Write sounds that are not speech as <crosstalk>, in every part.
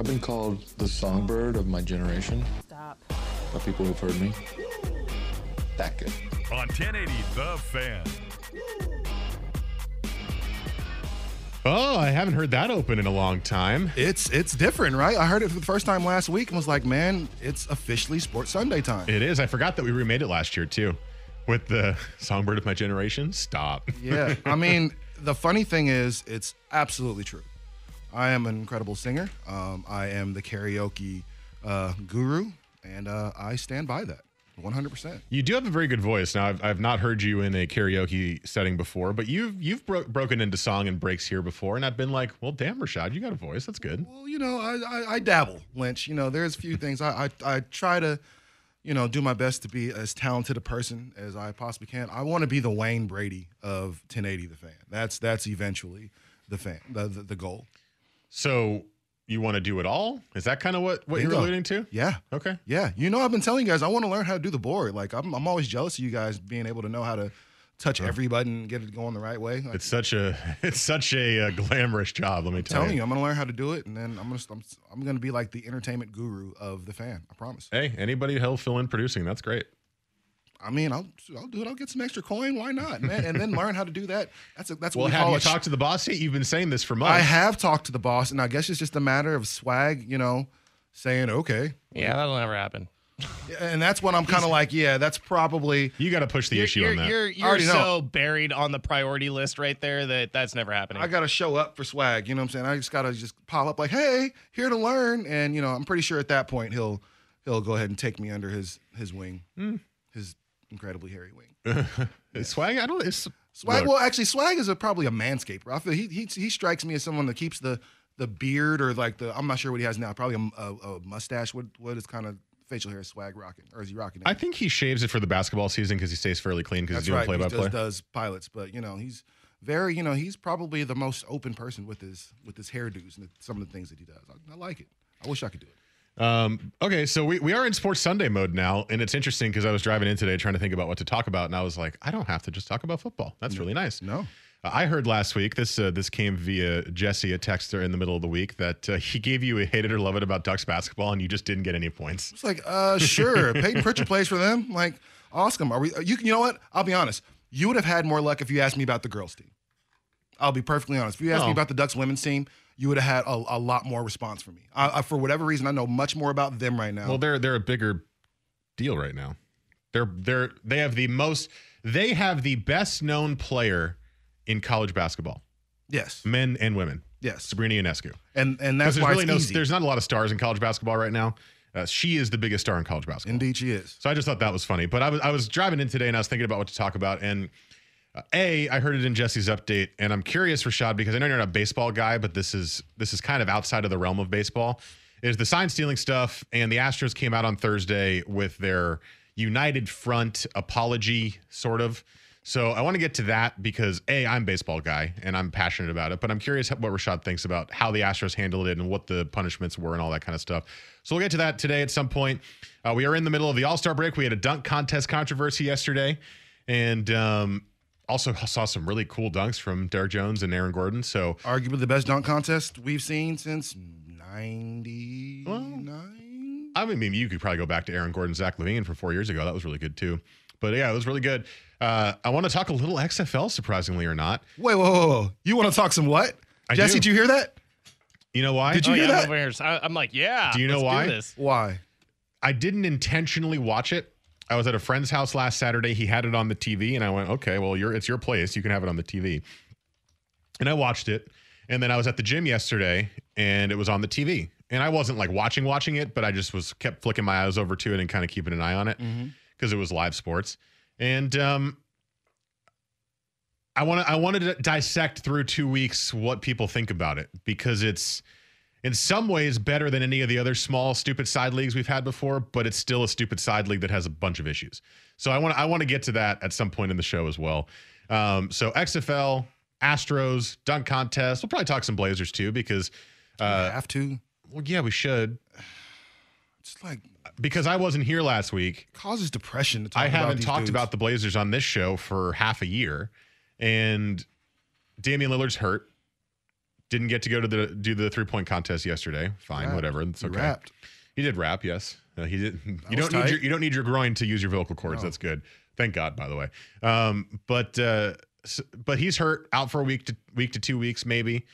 I've been called the songbird of my generation. Stop. By people who've heard me. That good. On 1080 The Fan. Oh, I haven't heard that open in a long time. It's it's different, right? I heard it for the first time last week and was like, man, it's officially Sports Sunday time. It is. I forgot that we remade it last year too, with the <laughs> songbird of my generation. Stop. Yeah, I mean, the funny thing is, it's absolutely true. I am an incredible singer. Um, I am the karaoke uh, guru, and uh, I stand by that 100%. You do have a very good voice. Now, I've, I've not heard you in a karaoke setting before, but you've you've bro- broken into song and breaks here before, and I've been like, well, damn, Rashad, you got a voice. That's good. Well, you know, I, I, I dabble, Lynch. You know, there's a few things. I, I, I try to, you know, do my best to be as talented a person as I possibly can. I want to be the Wayne Brady of 1080 The Fan. That's that's eventually the fan, the, the, the goal. So you want to do it all? Is that kind of what, what you're alluding to? Yeah. Okay. Yeah, you know, I've been telling you guys I want to learn how to do the board. Like, I'm, I'm always jealous of you guys being able to know how to touch every button, get it going the right way. Like, It's such a <laughs> it's such a, uh glamorous job. Let me tell you. telling you. you, I'm gonna learn how to do it, and then I'm gonna I'm, I'm gonna be like the entertainment guru of the fan. I promise. Hey, anybody who'll fill in producing, that's great. I mean, I'll I'll do it. I'll get some extra coin. Why not, man? And then learn how to do that. That's a, that's Well, what we have call you a sh- talked to the boss yet? You've been saying this for months. I have talked to the boss, and I guess it's just a matter of swag, you know, saying okay. Yeah, that'll never happen. And that's when I'm kind of like, yeah, that's probably You got to push the You're, issue you're, on that. you're, you're already know. so buried on the priority list right there that that's never happening. I got to show up for swag. You know what I'm saying? I just got to just pile up like, hey, here to learn. And you know, I'm pretty sure at that point he'll he'll go ahead and take me under his his wing, Hmm. Incredibly hairy wing. <laughs> Swag, I don't. It's, Swag. look, Well, actually, swag is a, probably a manscaper. I feel he, he he strikes me as someone that keeps the the beard or like the I'm not sure what he has now. Probably a, a, a mustache. What what is kind of facial hair swag rocking or is he rocking? It? I think he shaves it for the basketball season because he stays fairly clean because he's doing right. play by he play. does, does pilots, but you know he's very you know he's probably the most open person with his with his hairdos and some of the things that he does. I, I like it. I wish I could do it. Um, okay, so we, we are in Sports Sunday mode now, and it's interesting because I was driving in today trying to think about what to talk about, and I was like, I don't have to just talk about football. That's really nice. No. Uh, I heard last week this uh, this came via Jesse, a texter in the middle of the week, that uh, he gave you a hate it or love it about Ducks basketball, and you just didn't get any points. It's like, uh, sure. <laughs> Payton Pritchard plays for them. Like, awesome. Are we? You, you know what? I'll be honest. You would have had more luck if you asked me about the girls' team. I'll be perfectly honest. If you asked Oh. me about the Ducks women's team, you would have had a, a lot more response from me. I, I, for whatever reason, I know much more about them right now. Well, they're they're a bigger deal right now. They're they're they have the most they have the best known player in college basketball, yes, men and women. yes, Sabrina Ionescu. and and Because that's there's why really it's no easy. there's not a lot of stars in college basketball right now. Uh, she is the biggest star in college basketball. Indeed, she is. So I just thought that was funny. But I was I was driving in today and I was thinking about what to talk about. And uh, a I heard it in Jesse's update, and I'm curious, Rashad, because I know you're not a baseball guy, but this is this is kind of outside of the realm of baseball. Is the sign stealing stuff? And the Astros came out on Thursday with their united front apology, sort of. So I want to get to that because a I'm a baseball guy and I'm passionate about it, but I'm curious what Rashad thinks about how the Astros handled it and what the punishments were and all that kind of stuff. So we'll get to that today at some point. Uh, we are in the middle of the All Star break. We had a dunk contest controversy yesterday, and um, also saw some really cool dunks from Derrick Jones and Aaron Gordon. So Arguably the best dunk contest we've seen since '99. I mean, you could probably go back to Aaron Gordon, Zach LaVine from four years ago. That was really good too. But yeah, it was really good. Uh, I want to talk a little XFL, surprisingly or not. Wait, whoa, whoa, whoa. You want to talk some what? I Jesse, do. did you hear that? You know why? Did you oh, hear yeah, that? I'm, over here. So I- I'm like, yeah. Do you know let's why? this. Why? I didn't intentionally watch it. I was at a friend's house last Saturday. He had it on the TV, and I went, "Okay, well, it's your place. You can have it on the TV." And I watched it, and then I was at the gym yesterday, and it was on the TV. And I wasn't like watching watching it, but I just was kept flicking my eyes over to it and kind of keeping an eye on it because it was live sports. And um, I want to I wanted to dissect through two weeks what people think about it because it's in some ways better than any of the other small stupid side leagues we've had before, but it's still a stupid side league that has a bunch of issues. So I want I want to get to that at some point in the show as well. Um, so XFL, Astros, dunk contest. We'll probably talk some Blazers too because I have to. well, yeah, we should It's like because I wasn't here last week. causes depression to talk I haven't these talked dudes. about the Blazers on this show for half a year, and Damian Lillard's hurt. Didn't get to go to the do the three point contest yesterday. Fine, whatever. It's He okay. rapped. He did rap. Yes, Uh, he did. <laughs> You don't need your you don't need your groin to use your vocal cords. No. That's good. Thank God, by the way. Um, but uh, s- but he's hurt out for a week to week to two weeks maybe.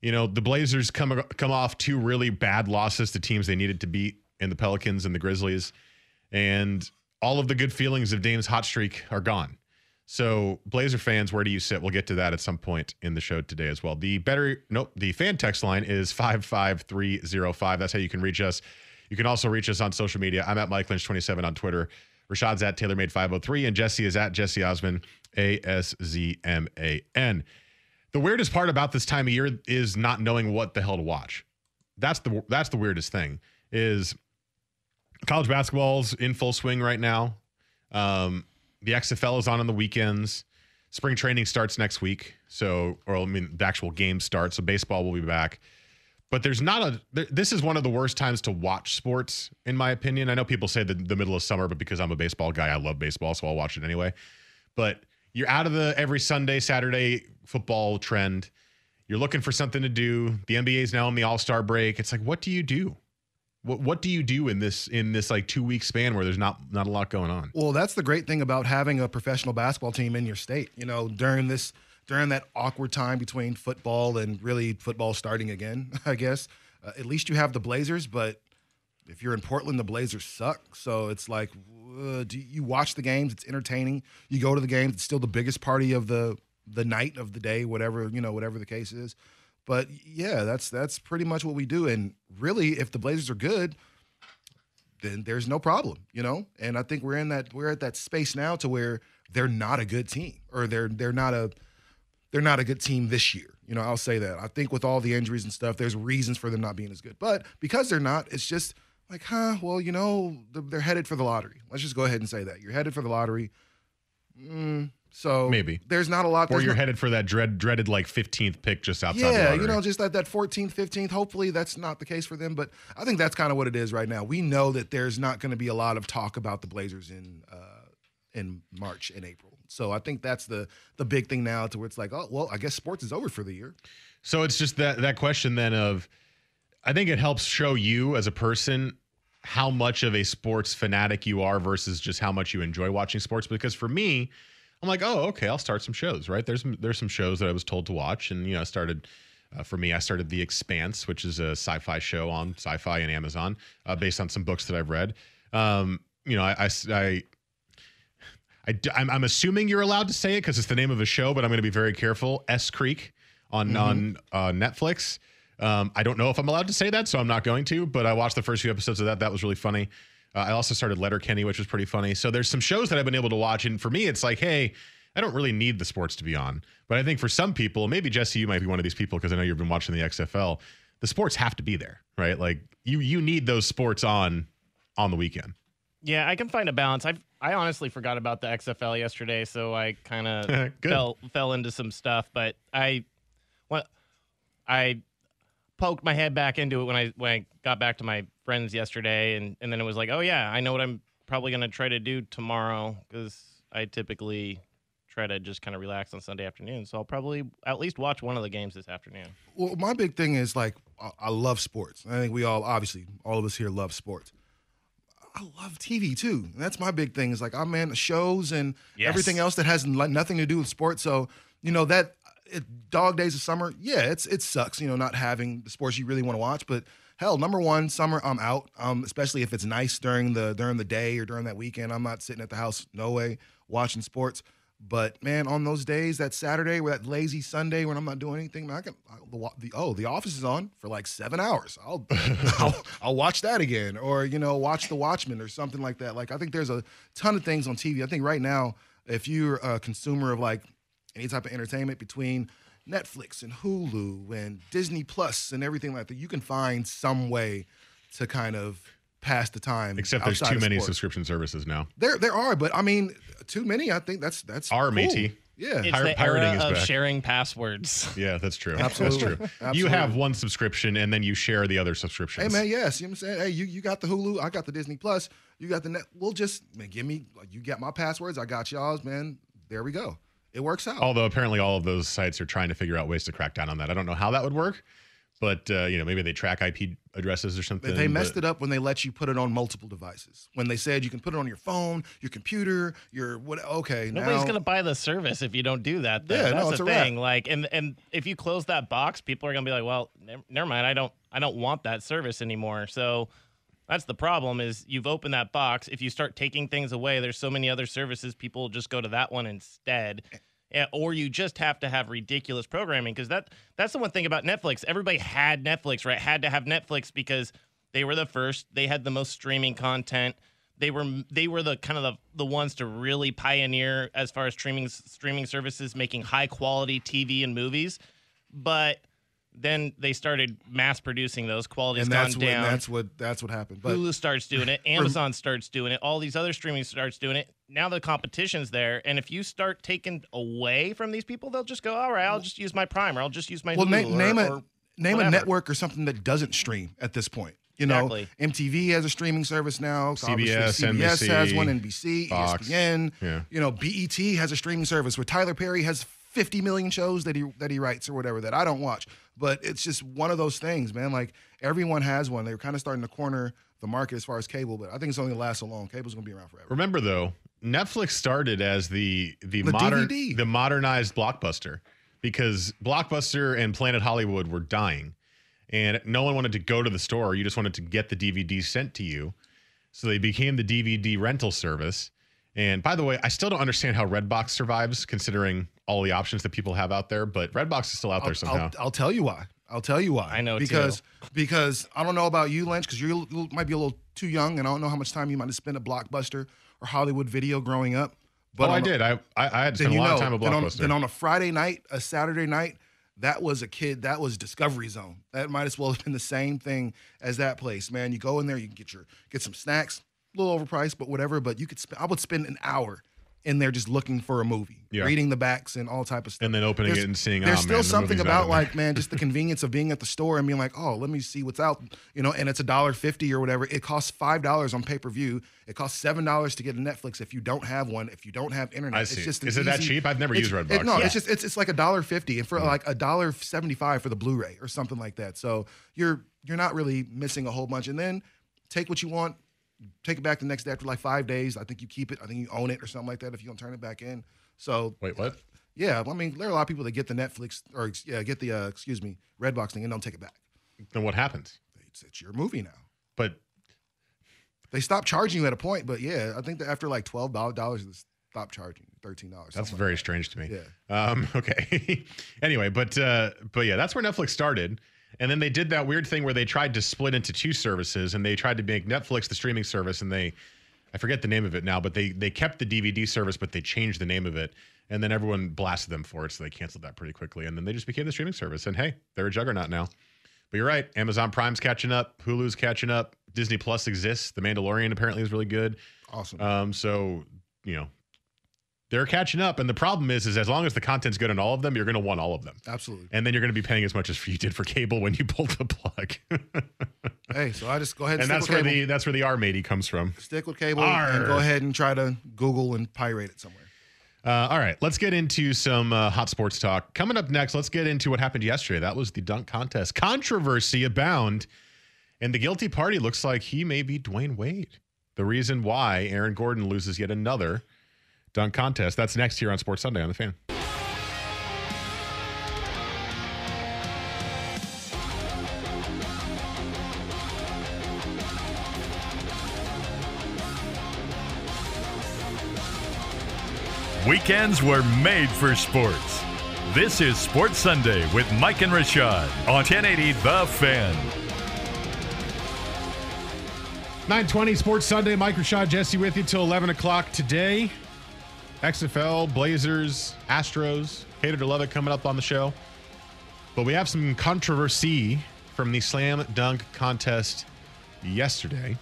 You know the Blazers come come off two really bad losses to teams they needed to beat in the Pelicans and the Grizzlies, and all of the good feelings of Dame's hot streak are gone. So, Blazer fans, where do you sit? We'll get to that at some point in the show today as well. The better, nope, the fan text line is 55305. That's how you can reach us. You can also reach us on social media. I'm at Mike Lynch27 on Twitter. Rashad's at TaylorMade503, and Jesse is at Jesse Aszman, A S Z M A N. The weirdest part about this time of year is not knowing what the hell to watch. That's the that's the weirdest thing. Is college basketball's in full swing right now. Um, the XFL is on on the weekends. Spring training starts next week. So, or I mean, the actual game starts. So baseball will be back. But there's not a. th- This is one of the worst times to watch sports, in my opinion. I know people say the, the middle of summer, but because I'm a baseball guy, I love baseball, so I'll watch it anyway. But you're out of the every Sunday, Saturday football trend. You're looking for something to do. The NBA is now on the All Star break. It's like, what do you do? What What do you do in this in this like two week span where there's not not a lot going on? Well, that's the great thing about having a professional basketball team in your state. You know, during this during that awkward time between football and really football starting again, <laughs> I guess. Uh, at least you have the Blazers, but if you're in Portland, the Blazers suck. So it's like, uh, do you watch the games? It's entertaining. You go to the games. It's still the biggest party of the the night of the day, whatever you know, whatever the case is. But yeah, that's that's pretty much what we do. And really, if the Blazers are good, then there's no problem, you know. And I think we're in that we're at that space now to where they're not a good team, or they're they're not a they're not a good team this year. You know, I'll say that. I think with all the injuries and stuff, there's reasons for them not being as good. But because they're not, it's just like, huh? Well, you know, they're headed for the lottery. Let's just go ahead and say that you're headed for the lottery. Mm, so Maybe. there's not a lot. Or you're no- head for that dread dreaded like 15th pick just outside. yeah, you know, just like that 14th, 15th. Hopefully, that's not the case for them, but I think that's kind of what it is right now. We know that there's not going to be a lot of talk about the Blazers in uh, in March and April. So I think that's the the big thing now, to where it's like, oh, well, I guess sports is over for the year. So it's just that that question then of I think it helps show you as a person how much of a sports fanatic you are versus just how much you enjoy watching sports because for me I'm like, "Oh, okay, I'll start some shows, right? There's some, there's some shows that I was told to watch and you know, I started uh, for me, I started The Expanse, which is a sci-fi show on sci-fi and Amazon, uh, based on some books that I've read. Um, you know, I, I, I I, am I'm assuming you're allowed to say it because it's the name of a show, but I'm going to be very careful. S Creek on on uh, Netflix. Um, I don't know if I'm allowed to say that, so I'm not going to. But I watched the first few episodes of that. That was really funny. Uh, I also started Letterkenny, which was pretty funny. So there's some shows that I've been able to watch, and for me, it's like, hey, I don't really need the sports to be on. But I think for some people, maybe Jesse, you might be one of these people because I know you've been watching the XFL. The sports have to be there, right? Like you you need those sports on on the weekend. Yeah, I can find a balance. I I honestly forgot about the XFL yesterday, so I kind <laughs> of fell fell into some stuff. But I, what I poked my head back into it when I when I got back to my friends yesterday, and and then it was like, oh yeah, I know what I'm probably gonna try to do tomorrow because I typically try to just kind of relax on Sunday afternoon. So I'll probably at least watch one of the games this afternoon. Well, my big thing is like I, I love sports. I think we all obviously all of us here love sports. I love TV too. And that's my big thing. Is like I'm in shows and Yes. everything else that has nothing to do with sports. So you know that it, dog days of summer. Yeah, it's it sucks. You know, not having the sports you really want to watch. But hell, number one, summer I'm out. Um, especially if it's nice during the during the day or during that weekend. I'm not sitting at the house. No way watching sports. But man, on those days, that Saturday or that lazy Sunday when I'm not doing anything, man, I can I, the, the oh the office is on for like seven hours. I'll, <laughs> I'll I'll watch that again, or you know, watch The Watchmen or something like that. Like I think there's a ton of things on TV. I think right now, if you're a consumer of like any type of entertainment between Netflix and Hulu and Disney Plus and everything like that, you can find some way to kind of pass the time. Except there's too of many subscription services now. There, there are, but I mean, too many. I think that's that's Our cool. matey. Yeah, It's Pir- the pirating era is of back. sharing passwords. <laughs> Yeah, that's true. Absolutely. That's true. You have one subscription and then you share the other subscriptions. Hey man, yes, you know what I'm saying. Hey, you, you got the Hulu, I got the Disney Plus, you got the net. We'll just man, give me like you got my passwords, I got y'all's, man. There we go. It works out. Although apparently all of those sites are trying to figure out ways to crack down on that. I don't know how that would work, but uh, you know maybe they track IP addresses or something. they messed but- it up when they let you put it on multiple devices. When they said you can put it on your phone, your computer, your what? Okay, Nobody's now gonna buy the service if you don't do that. Though. Yeah, no, That's it's the a wrap. thing. Like, and and if you close that box, people are gonna be like, "Well, never, never mind. I don't, I don't want that service anymore." So that's the problem. Is you've opened that box. If you start taking things away, there's so many other services. People just go to that one instead. Yeah, or you just have to have ridiculous programming because that that's the one thing about Netflix. Everybody had Netflix, right? Had to have Netflix because they were the first. They had the most streaming content. They were they were the kind of the, the ones to really pioneer as far as streaming streaming services, making high quality TV and movies. But then they started mass producing those. Quality's and that's gone what down. that's what that's what happened. But Hulu starts doing it, <laughs> Amazon starts doing it, all these other streaming starts doing it. Now the competition's there, and if you start taking away from these people, they'll just go, "All right, I'll just use my Prime, or I'll just use my well, Hulu." na- or- name a or name a network or something that doesn't stream at this point. You know, Exactly. MTV has a streaming service now. So obviously CBS, CBS has one, NBC, Fox. ESPN. Yeah. You know, BET has a streaming service where Tyler Perry has 50 million shows that he that he writes or whatever that I don't watch. But it's just one of those things, man. Like everyone has one. They're kind of starting to corner the market as far as cable, but I think it's only gonna last so long. Cable's gonna be around forever. Remember though, Netflix started as the the, The modern DVD. the modernized blockbuster because Blockbuster and Planet Hollywood were dying, and no one wanted to go to the store. You just wanted to get the DVD sent to you, so they became the DVD rental service. And by the way, I still don't understand how Redbox survives, considering all the options that people have out there. But Redbox is still out there I'll, somehow. I'll, I'll tell you why. I'll tell you why. I know, because because I don't know about you, Lynch, because you might be a little too young, and I don't know how much time you might have spent at Blockbuster or Hollywood Video growing up. oh, I did. I I, I had Then spent a you lot know. of time at then, on, Blockbuster. then on a Friday night, a Saturday night, that was a kid. That was Discovery Zone. That might as well have been the same thing as that place, man. You go in there, you can get your get some snacks, a little overpriced, but whatever. But you could. Sp- I would spend an hour in there just looking for a movie, Yeah. reading the backs and all type of stuff. And then opening There's- it and seeing, There's "Oh, still man, something out about like man, <laughs> just the convenience of being at the store and being like, oh, let me see what's out, you know. And it's a dollar fifty or whatever. It costs five dollars on pay per view. It costs seven dollars to get a Netflix if you don't have one. If you don't have internet, I it's see. just an Is it that cheap? I've never it's- used it- Redbox. no, Yeah. it's just it's it's like a dollar fifty, and for mm. like a dollar seventy five for the Blu-ray or something like that. So you're you're not really missing a whole bunch. And then take what you want, take it back the next day after like five days. I think you keep it. I think you own it or something like that if you don't turn it back in. So Wait, what? yeah, I mean there are a lot of people that get the Netflix or yeah get the uh, excuse me Redbox thing and don't take it back. Then what happens? It's, it's your movie now. But They stop charging you at a point, but yeah, I think that after like twelve dollars, they stop charging thirteen dollars. That's very strange to me. Yeah. Um, <laughs> okay. anyway, but uh, but yeah, that's where Netflix started. And then they did that weird thing where they tried to split into two services and they tried to make Netflix the streaming service and they I forget the name of it now, but they they kept the DVD service, but they changed the name of it. And then everyone blasted them for it, so they canceled that pretty quickly. And then they just became the streaming service. And hey, they're a juggernaut now. But you're right. Amazon Prime's catching up. Hulu's catching up. Disney Plus exists. The Mandalorian apparently is really good. awesome. Um, so you know, they're catching up, and the problem is, is as long as the content's good on all of them, you're going to want all of them, Absolutely. and then you're going to be paying as much as you did for cable when you pulled the plug. <laughs> Hey, so I just go ahead and, and stick that's with where cable. the that's where the R matey comes from. stick with cable Arr. and go ahead and try to Google and pirate it somewhere. Uh, all right, let's get into some uh, hot sports talk. Coming up next, let's get into what happened yesterday. That was the dunk contest. Controversy abound, and the guilty party looks like he may be Dwyane Wade. the reason why Aaron Gordon loses yet another dunk contest. That's next here on Sports Sunday on the Fan. Weekends were made for sports. This is Sports Sunday with Mike and Rashad on 1080 The Fan. 920 Sports Sunday. Mike Rashad Jesse with you till 11 o'clock today. XFL, Blazers, Astros. Hated to love it coming up on the show. But we have some controversy from the slam dunk contest yesterday.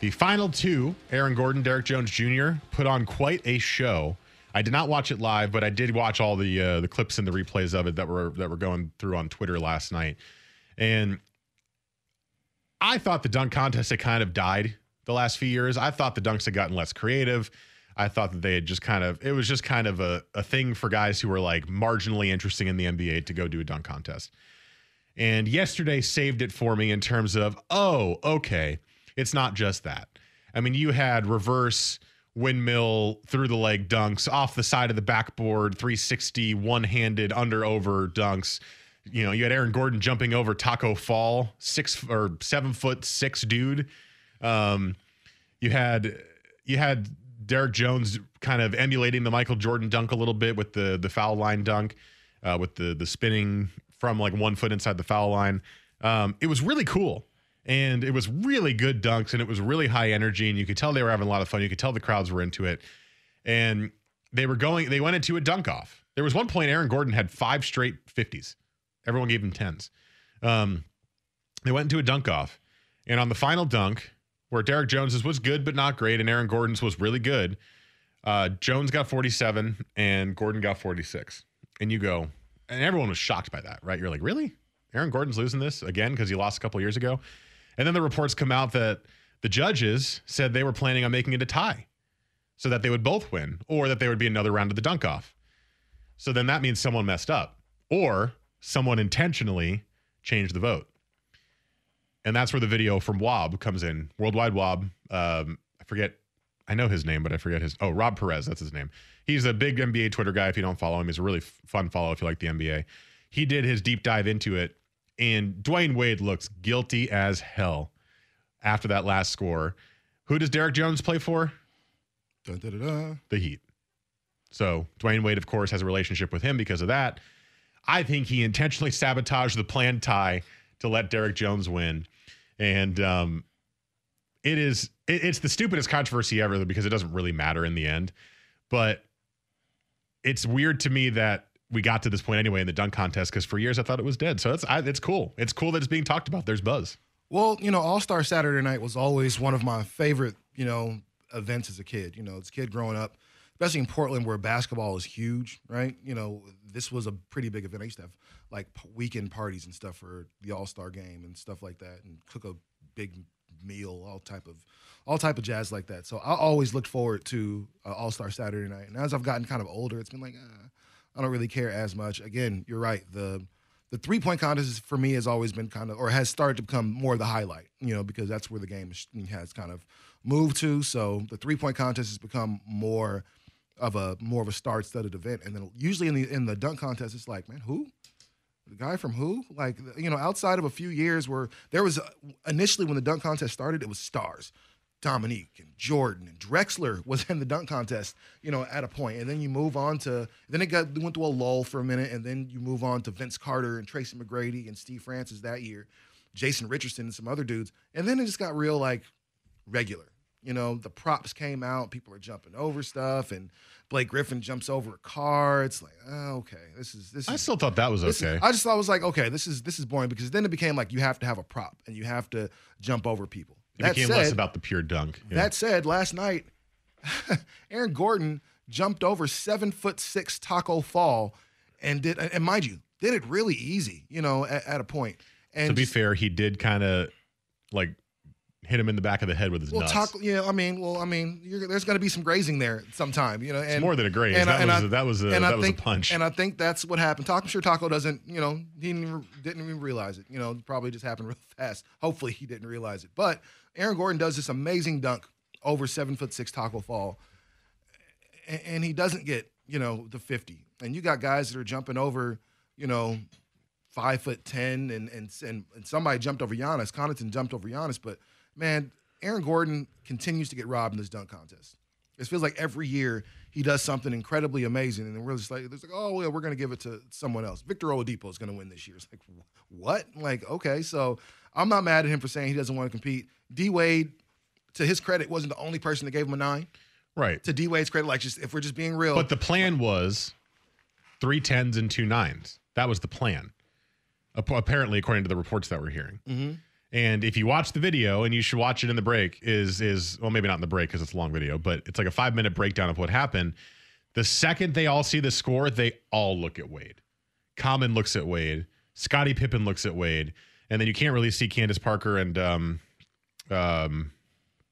The final two, Aaron Gordon, Derrick Jones Jr., put on quite a show. I did not watch it live, but I did watch all the uh, the clips and the replays of it that were that were going through on Twitter last night. And I thought the dunk contest had kind of died the last few years. I thought the dunks had gotten less creative. I thought that they had just kind of, it was just kind of a, a thing for guys who were like marginally interesting in the NBA to go do a dunk contest. And yesterday saved it for me in terms of, oh, okay, it's not just that. I mean, you had reverse windmill through the leg dunks off the side of the backboard, 360 one handed under over dunks you know, you had Aaron Gordon jumping over Tacko Fall, six or seven foot six dude. Um, you had you had Derrick Jones kind of emulating the Michael Jordan dunk a little bit with the the foul line dunk, uh, with the the spinning from like one foot inside the foul line. Um, it was really cool. And it was really good dunks and it was really high energy. And you could tell they were having a lot of fun. You could tell the crowds were into it. And they were going, they went into a dunk off. There was one point Aaron Gordon had five straight 50s. Everyone gave him tens. Um, they went into a dunk off, and on the final dunk, where Derrick Jones's was good but not great, and Aaron Gordon's was really good, uh, Jones got 47 and Gordon got 46. And you go, and everyone was shocked by that, right? You're like, really? Aaron Gordon's losing this again because he lost a couple years ago. And then the reports come out that the judges said they were planning on making it a tie so that they would both win or that there would be another round of the dunk off. So then that means someone messed up or someone intentionally changed the vote. And that's where the video from Wob comes in. Worldwide Wob. Um, I forget, I know his name, but I forget his. Oh, Rob Perez, that's his name. He's a big NBA Twitter guy. If you don't follow him, he's a really fun follow if you like the NBA. He did his deep dive into it, and Dwyane Wade looks guilty as hell after that last score. Who does Derrick Jones play for? Dun, dun, dun, dun. The Heat. So Dwyane Wade, of course, has a relationship with him because of that. I think he intentionally sabotaged the planned tie to let Derrick Jones win. And um, it is it, it's the stupidest controversy ever because it doesn't really matter in the end. But it's weird to me that we got to this point anyway in the dunk contest because for years I thought it was dead. So it's I, it's cool. It's cool that it's being talked about. There's buzz. Well, you know, All Star Saturday Night was always one of my favorite, you know, events as a kid. You know, as a kid growing up, especially in Portland where basketball is huge, right? You know, this was a pretty big event. I used to have like p- weekend parties and stuff for the All Star game and stuff like that, and cook a big meal, all type of all type of jazz like that. So I always looked forward to uh, All Star Saturday Night. And as I've gotten kind of older, it's been like uh, I don't really care as much. Again, you're right. The the three point contest for me has always been kind of or has started to become more of the highlight, you know, because that's where the game has kind of moved to. So the three point contest has become more of a more of a star studded event. And then usually in the in the dunk contest, it's like, man, who? The guy from who? Like, you know, outside of a few years where there was uh, initially when the dunk contest started, it was stars. Dominique and Jordan and Drexler <laughs> was in the dunk contest, you know, at a point. And then you move on to then it got went through a lull for a minute, and then you move on to Vince Carter and Tracy McGrady and Steve Francis that year, Jason Richardson and some other dudes. And then it just got real like regular. You know, the props came out, people are jumping over stuff, and Blake Griffin jumps over a car. It's like, oh, okay, this is this is I still thought that was this is- okay. I just thought it was like, okay, this is this is boring because then it became like you have to have a prop and you have to jump over people. It that became said, less about the pure dunk. Yeah. that said, last night, <laughs> Aaron Gordon jumped over seven foot six Tacko Fall and did, and mind you, did it really easy, you know, at, at a point. And to be fair, he did kind of like hit him in the back of the head with his Well, nuts. taco. Yeah, I mean, well, I mean, you're, there's going to be some grazing there sometime, you know. And, more than a graze. and That and was I- a- that was a- and I that was a think- punch. And I think that's what happened. Tacko, I'm sure Tacko doesn't, you know, he didn't even, didn't even realize it. You know, probably just happened real <laughs> fast. Hopefully, he didn't realize it. But Aaron Gordon does this amazing dunk over seven foot six Tacko Fall, and, and he doesn't get, you know, the 50. And you got guys that are jumping over, you know, five foot ten, and and and, and somebody jumped over Giannis. Connaughton jumped over Giannis, but man, Aaron Gordon continues to get robbed in this dunk contest. It feels like every year he does something incredibly amazing, and then we're just like, it's like, oh well, we're going to give it to someone else. Victor Oladipo is going to win this year. It's like, what? Like, okay, so I'm not mad at him for saying he doesn't want to compete. D Wade, to his credit, wasn't the only person that gave him a nine. right. To D Wade's credit, like just if we're just being real, But the plan was three tens and two nines. That was the plan. Apparently, according to the reports that we're hearing. Mm-hmm. And if you watch the video, and you should watch it in the break, is is well, maybe not in the break because it's a long video, but it's like a five minute breakdown of what happened. The second they all see the score, they all look at Wade. Common looks at Wade. Scottie Pippen looks at Wade, and then you can't really see Candace Parker and um, um,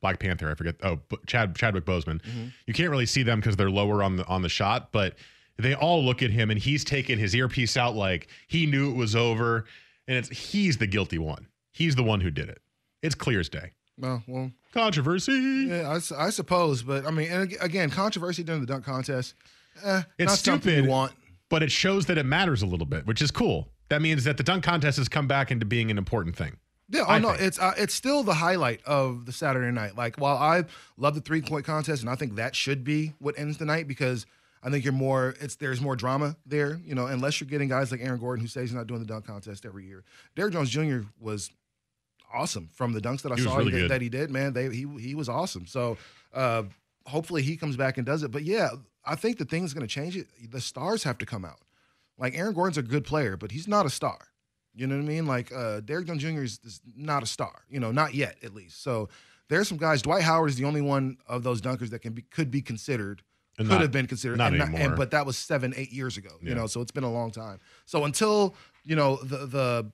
Black Panther. I forget. Oh, Chad Chadwick Boseman. You can't really see them because they're lower on the on the shot, but they all look at him, and he's taking his earpiece out like he knew it was over, and it's he's the guilty one. He's the one who did it. It's clear as day. well, well, Controversy. yeah, I, I suppose, but I mean, and again, controversy during the dunk contest. Eh, It's not stupid. you want. but it shows that it matters a little bit, which is cool. That means that the dunk contest has come back into being an important thing. Yeah, oh I no, think. it's uh, it's still the highlight of the Saturday night. Like while I love the three point contest, and I think that should be what ends the night because I think you're more. It's there's more drama there. You know, unless you're getting guys like Aaron Gordon who says he's not doing the dunk contest every year. Derrick Jones Jr. was awesome from the dunks that I He saw really that, that he did. Man, they he he was awesome. So uh, hopefully he comes back and does it. But yeah, I think the thing that's going to change it. The stars have to come out. Like Aaron Gordon's a good player, but he's not a star. You know what I mean? Like uh, Derrick Jones Jr. Is, is not a star. You know, not yet at least. So there's some guys. Dwight Howard is the only one of those dunkers that can be could be considered. And could not- have been considered, not and anymore. but that was seven, eight years ago. You know, so it's been a long time. So until you know the the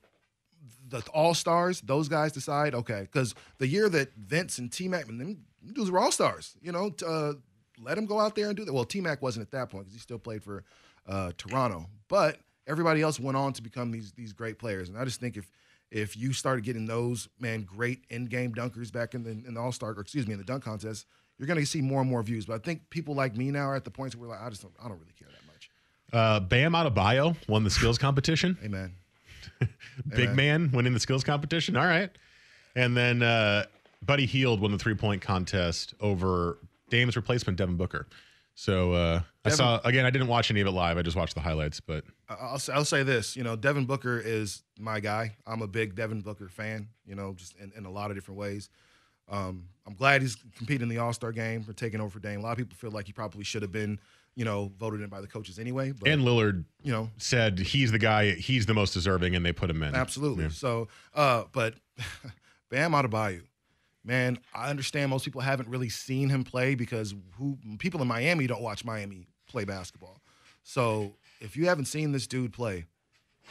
the all stars, those guys decide, okay, because the year that Vince and T Mac and them dudes were all stars, you know, uh, let them go out there and do that. Well, T Mac wasn't at that point because he still played for uh, Toronto, but everybody else went on to become these these great players. And I just think if if you started getting those man great end game dunkers back in the in the All Star, or excuse me, in the dunk contest, you're going to see more and more views. But I think people like me now are at the point where we're like, I just don't, I don't really care that much. Uh, Bam Adebayo won the skills competition. Amen. <laughs> Big man winning the skills competition. All right. And then uh, Buddy Hield won the three point contest over Dame's replacement, Devin Booker. So uh, I Devin- saw, again, I didn't watch any of it live. I just watched the highlights, but I'll, say- I'll say this, you know, Devin Booker is my guy. I'm a big Devin Booker fan, you know, just in, in a lot of different ways. Um, I'm glad he's competing in the All Star game for taking over for Dame. A lot of people feel like he probably should have been, you know, voted in by the coaches anyway. But, and Lillard you know, said he's the guy, he's the most deserving, and they put him in. Absolutely. Yeah. So, uh, but <laughs> Bam Adebayo, man, I understand most people haven't really seen him play because who people in Miami don't watch Miami play basketball. So if you haven't seen this dude play,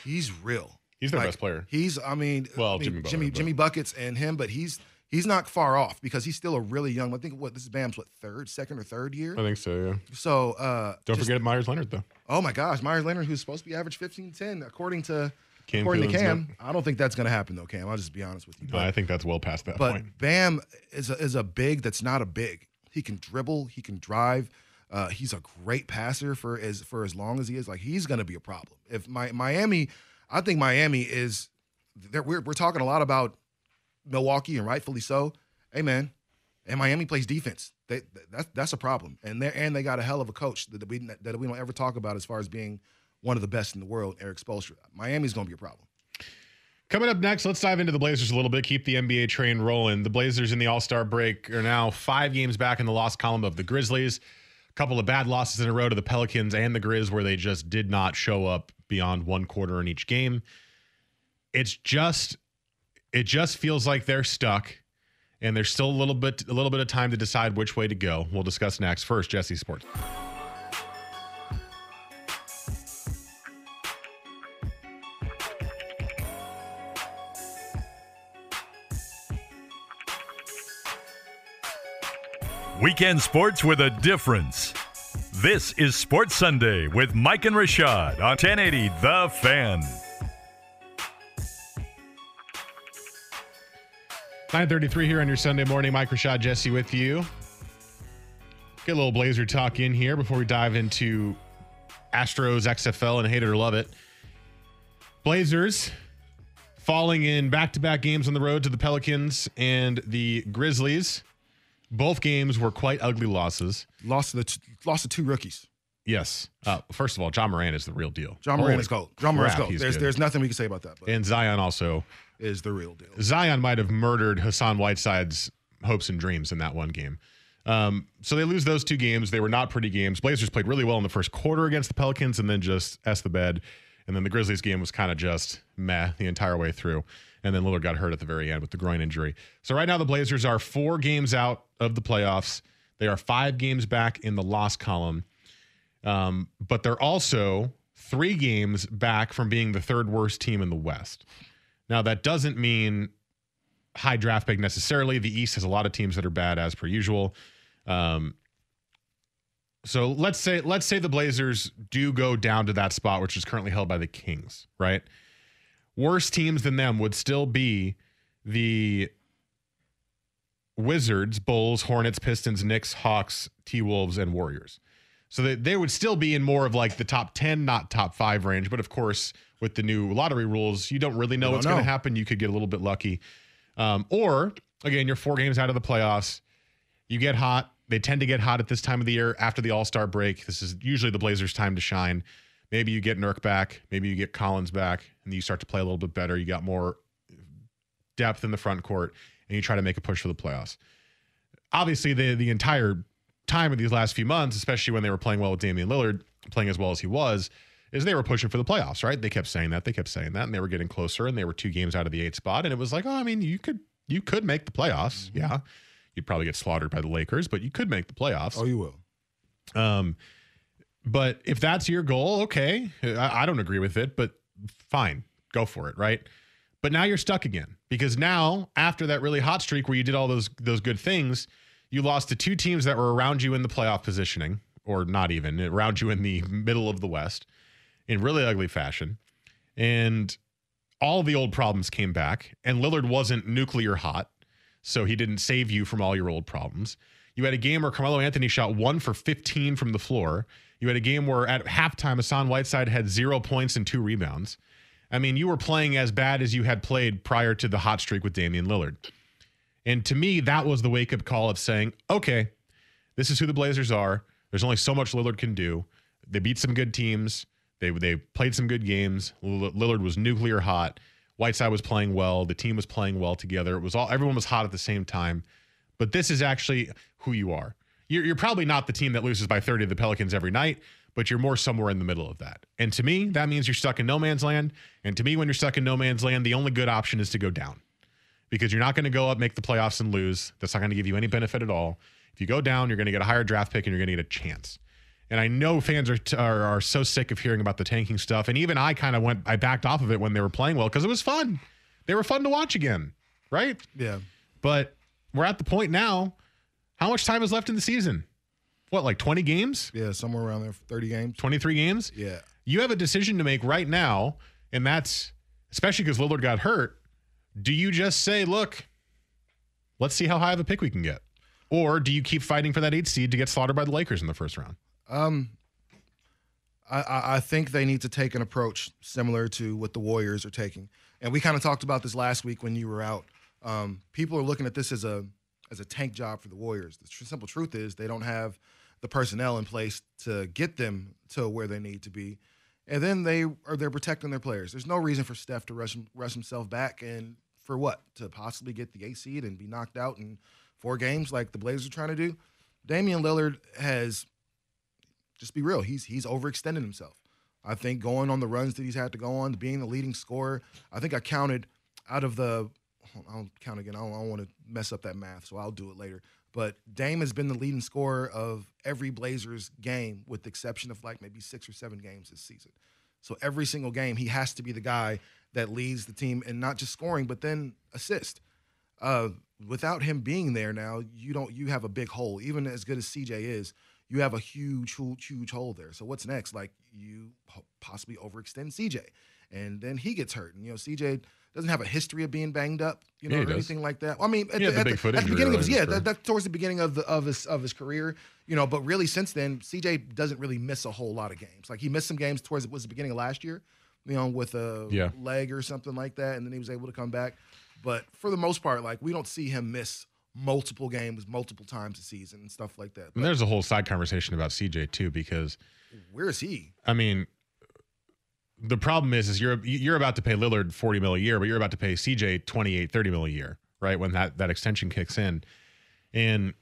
he's real. He's the Like, best player. He's, I mean, Well, I mean, Jimmy Butler, Jimmy, Jimmy buckets and him, but he's he's not far off because he's still a really young. I think what this is Bam's what third, second or third year. I think so, yeah. So uh, Don't just- forget Meyers Leonard, though. Oh my gosh, Meyers Leonard, who's supposed to be average 15-10, according to Cam according to Cam. not- I don't think that's going to happen though, Cam. I'll just be honest with you. But, I think that's well past that but point. Bam is a, is a big that's not a big. He can dribble, he can drive. Uh, he's a great passer for as for as long as he is. Like he's going to be a problem. If my Miami, I think Miami is. We're we're talking a lot about Milwaukee and rightfully so. Hey man, and Miami plays defense. They, that's that's a problem. And they and they got a hell of a coach that we that we don't ever talk about as far as being one of the best in the world, Erik Spoelstra. Miami's going to be a problem. Coming up next, let's dive into the Blazers a little bit. Keep the NBA train rolling. The Blazers in the All Star break are now five games back in the loss column of the Grizzlies. A couple of bad losses in a row to the Pelicans and the Grizz, where they just did not show up beyond one quarter in each game. It's just, it just feels like they're stuck, and there's still a little bit, a little bit of time to decide which way to go. We'll discuss next. First, Jesse Sports. Weekend sports with a difference. This is Sports Sunday with Mike and Rashad on 1080 The Fan. 933 here on your Sunday morning. Mike Rashad Jesse with you. Get a little Blazer talk in here before we dive into Astros, XFL, and hate it or love it. Blazers falling in back to back games on the road to the Pelicans and the Grizzlies. Both games were quite ugly losses. Lost to the t- lost to two rookies. Yes. Uh, first of all, Ja Morant is the real deal. Ja Morant Holy is gold. Ja Morant's crap, gold. There's good. there's nothing we can say about that. But and Zion also. is the real deal. Zion might have murdered Hassan Whiteside's hopes and dreams in that one game. Um, so they lose those two games. They were not pretty games. Blazers played really well in the first quarter against the Pelicans and then just s the bed. And then the Grizzlies game was kind of just meh the entire way through. And then Lillard got hurt at the very end with the groin injury. So right now the Blazers are four games out of the playoffs. They are five games back in the loss column. Um, but they're also three games back from being the third worst team in the West. Now, that doesn't mean high draft pick necessarily. The East has a lot of teams that are bad as per usual. Um, so let's say let's say the Blazers do go down to that spot, which is currently held by the Kings, right? Worse teams than them would still be the Wizards, Bulls, Hornets, Pistons, Knicks, Hawks, T Wolves, and Warriors. So they, they would still be in more of like the top 10, not top five range. But of course, with the new lottery rules, you don't really know don't what's going to happen. You could get a little bit lucky. Um, or again, you're four games out of the playoffs. You get hot. They tend to get hot at this time of the year after the All Star break. This is usually the Blazers' time to shine. Maybe you get Nurk back. Maybe you get Collins back, and you start to play a little bit better. You got more depth in the front court, and you try to make a push for the playoffs. Obviously, the the entire time of these last few months, especially when they were playing well with Damian Lillard, playing as well as he was, is they were pushing for the playoffs, right? They kept saying that, they kept saying that, and they were getting closer, and they were two games out of the eight spot, and it was like, oh, I mean, you could you could make the playoffs, yeah. You'd probably get slaughtered by the Lakers, but you could make the playoffs. Oh, you will. Um, but if that's your goal, okay, I, I don't agree with it, but fine, go for it, right? But now you're stuck again because now after that really hot streak where you did all those those good things, you lost to two teams that were around you in the playoff positioning, or not even around you in the middle of the West, in really ugly fashion, and all the old problems came back. And Lillard wasn't nuclear hot, so he didn't save you from all your old problems. You had a game where Carmelo Anthony shot one for 15 from the floor. You had a game where at halftime, Hassan Whiteside had zero points and two rebounds. I mean, you were playing as bad as you had played prior to the hot streak with Damian Lillard. And to me, that was the wake up call of saying, okay, this is who the Blazers are. There's only so much Lillard can do. They beat some good teams. They they played some good games. Lillard was nuclear hot. Whiteside was playing well. The team was playing well together. It was all everyone was hot at the same time. But this is actually who you are. You're, you're probably not the team that loses by 30 to the Pelicans every night, but you're more somewhere in the middle of that. And to me, that means you're stuck in no man's land. And to me, when you're stuck in no man's land, the only good option is to go down because you're not going to go up, make the playoffs, and lose. That's not going to give you any benefit at all. If you go down, you're going to get a higher draft pick and you're going to get a chance. And I know fans are, are are so sick of hearing about the tanking stuff. And even I kind of went, I backed off of it when they were playing well because it was fun. They were fun to watch again, right? Yeah. But we're at the point now. How much time is left in the season? What, like 20 games? Yeah, somewhere around there, 30 games. 23 games? Yeah. You have a decision to make right now, and that's especially because Lillard got hurt. Do you just say, look, let's see how high of a pick we can get? Or do you keep fighting for that eight seed to get slaughtered by the Lakers in the first round? Um, I- I, think they need to take an approach similar to what the Warriors are taking, and we kind of talked about this last week when you were out. Um, people are looking at this as a as a tank job for the Warriors. The tr- simple truth is they don't have the personnel in place to get them to where they need to be, and then they are they're protecting their players. There's no reason for Steph to rush rush himself back and for what to possibly get the eight seed and be knocked out in four games like the Blazers are trying to do. Damian Lillard has just be real. He's he's overextended himself. I think going on the runs that he's had to go on, being the leading scorer. I think I counted out of the. I'll count again. I don't, I don't want to mess up that math, so I'll do it later. But Dame has been the leading scorer of every Blazers game, with the exception of like maybe six or seven games this season. So every single game, he has to be the guy that leads the team and not just scoring, but then assist. Uh, without him being there now, you don't you have a big hole. Even as good as CJ is, you have a huge, huge, huge hole there. So what's next? Like you possibly overextend CJ, and then he gets hurt. And you know, CJ doesn't have a history of being banged up, you know, Yeah, or does. anything like that. I mean, at, He the, the at the- at the beginning of his yeah, his that, towards the beginning of the of his of his career, you know. But really, since then, CJ doesn't really miss a whole lot of games. Like he missed some games towards it was the beginning of last year, you know, with a Yeah. leg or something like that, and then he was able to come back. But for the most part, like we don't see him miss multiple games multiple times a season and stuff like that. And there's a whole side conversation about CJ too, because where is he? I mean, the problem is, is you're you're about to pay Lillard 40 mil a year, but you're about to pay CJ 28, 30 mil a year, right? When that that extension kicks in, and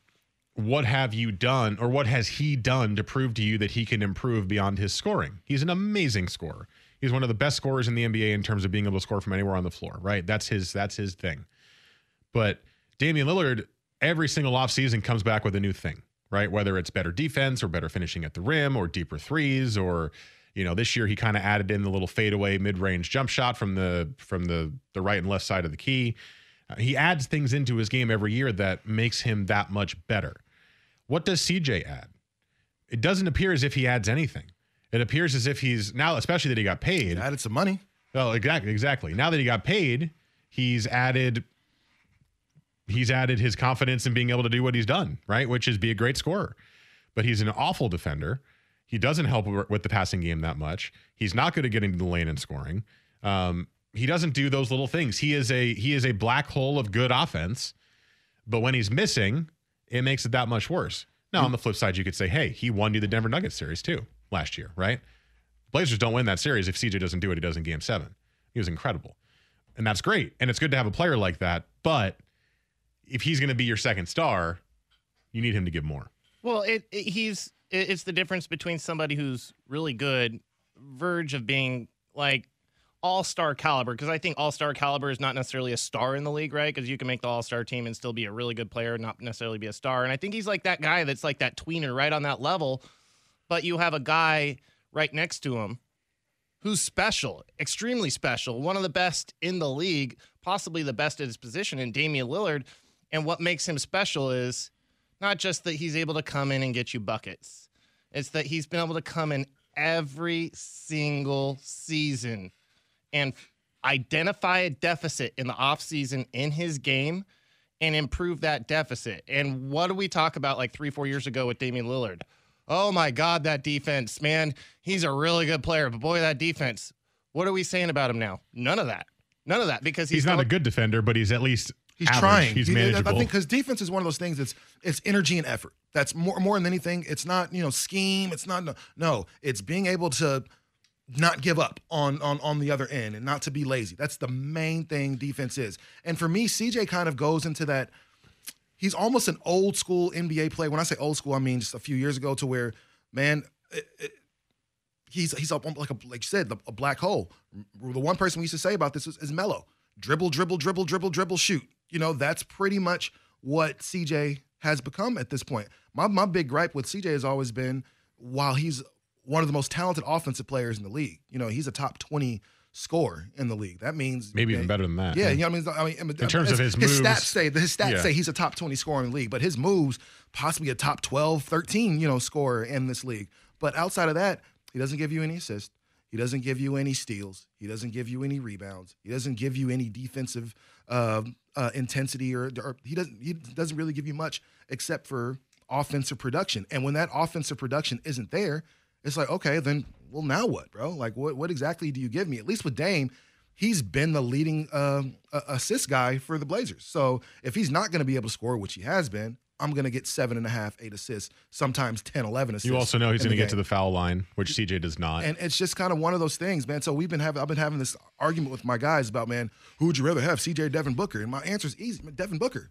what have you done, or what has he done to prove to you that he can improve beyond his scoring? He's an amazing scorer. He's one of the best scorers in the NBA in terms of being able to score from anywhere on the floor, right? That's his that's his thing. But Damian Lillard, every single offseason comes back with a new thing, right? Whether it's better defense or better finishing at the rim or deeper threes or you know, this year he kind of added in the little fadeaway mid-range jump shot from the from the the right and left side of the key. Uh, he adds things into his game every year that makes him that much better. What does CJ add? It doesn't appear as if he adds anything. It appears as if he's now, especially that he got paid. Added some money. Well, exactly, exactly. Now that he got paid, he's added he's added his confidence in being able to do what he's done, right? Which is be a great scorer. But he's an awful defender. He doesn't help with the passing game that much. He's not good at getting to the lane and scoring. Um, he doesn't do those little things. He is a he is a black hole of good offense. But when he's missing, it makes it that much worse. Now, on the flip side, you could say, hey, he won you the Denver Nuggets series too last year, right? Blazers don't win that series if CJ doesn't do what he does in game seven. He was incredible. And that's great. And it's good to have a player like that. But if he's going to be your second star, you need him to give more. Well, it, it he's it's the difference between somebody who's really good, verge of being like all star caliber. Because I think all star caliber is not necessarily a star in the league, right? Because you can make the all star team and still be a really good player, not necessarily be a star. And I think he's like that guy that's like that tweener, right on that level. But you have a guy right next to him who's special, extremely special, one of the best in the league, possibly the best at his position in Damian Lillard. And what makes him special is not just that he's able to come in and get you buckets, it's that he's been able to come in every single season and identify a deficit in the offseason in his game and improve that deficit. And what do we talk about like three, four years ago with Damian Lillard? Oh my God, that defense, man. He's a really good player, but boy, that defense. What are we saying about him now? None of that. None of that because he's, He's, not a good defender, but he's at least He's average. trying. He's He- manageable. I think because defense is one of those things. It's it's energy and effort. That's more more than anything. It's not you know scheme. It's not no. no it's being able to not give up on on on the other end and not to be lazy. That's the main thing defense is. And for me, CJ kind of goes into that. He's almost an old school NBA player. When I say old school, I mean just a few years ago to where, man, it- it- he's he's up like a like you said a black hole. The one person we used to say about this is, is Melo. Dribble, dribble, dribble, dribble, dribble, shoot. You know that's pretty much what CJ has become at this point. My my big gripe with CJ has always been while he's one of the most talented offensive players in the league. You know he's a top twenty scorer in the league. That means Maybe even better than that. Yeah, Yeah. you know what I mean. I mean, In terms of his, his moves. stats say his stats Yeah. say he's a top 20 scorer in the league, but his moves possibly a top 12, 13, you know, scorer in this league. But outside of that, he doesn't give you any assists. He doesn't give you any steals. He doesn't give you any rebounds. He doesn't give you any defensive uh, uh, intensity, or, or he doesn't. He doesn't really give you much except for offensive production. And when that offensive production isn't there, it's like, okay, then well, now what, bro? Like, what what exactly do you give me? At least with Dame, he's been the leading uh, assist guy for the Blazers. So if he's not going to be able to score, which he has been, I'm going to get seven and a half, eight assists, sometimes 10, 11 assists. You also know he's going to get to the foul line, which CJ does not. And it's just kind of one of those things, man. So we've been having, I've been having this argument with my guys about, man, who would you rather have, CJ or Devin Booker? And my answer is easy, Devin Booker.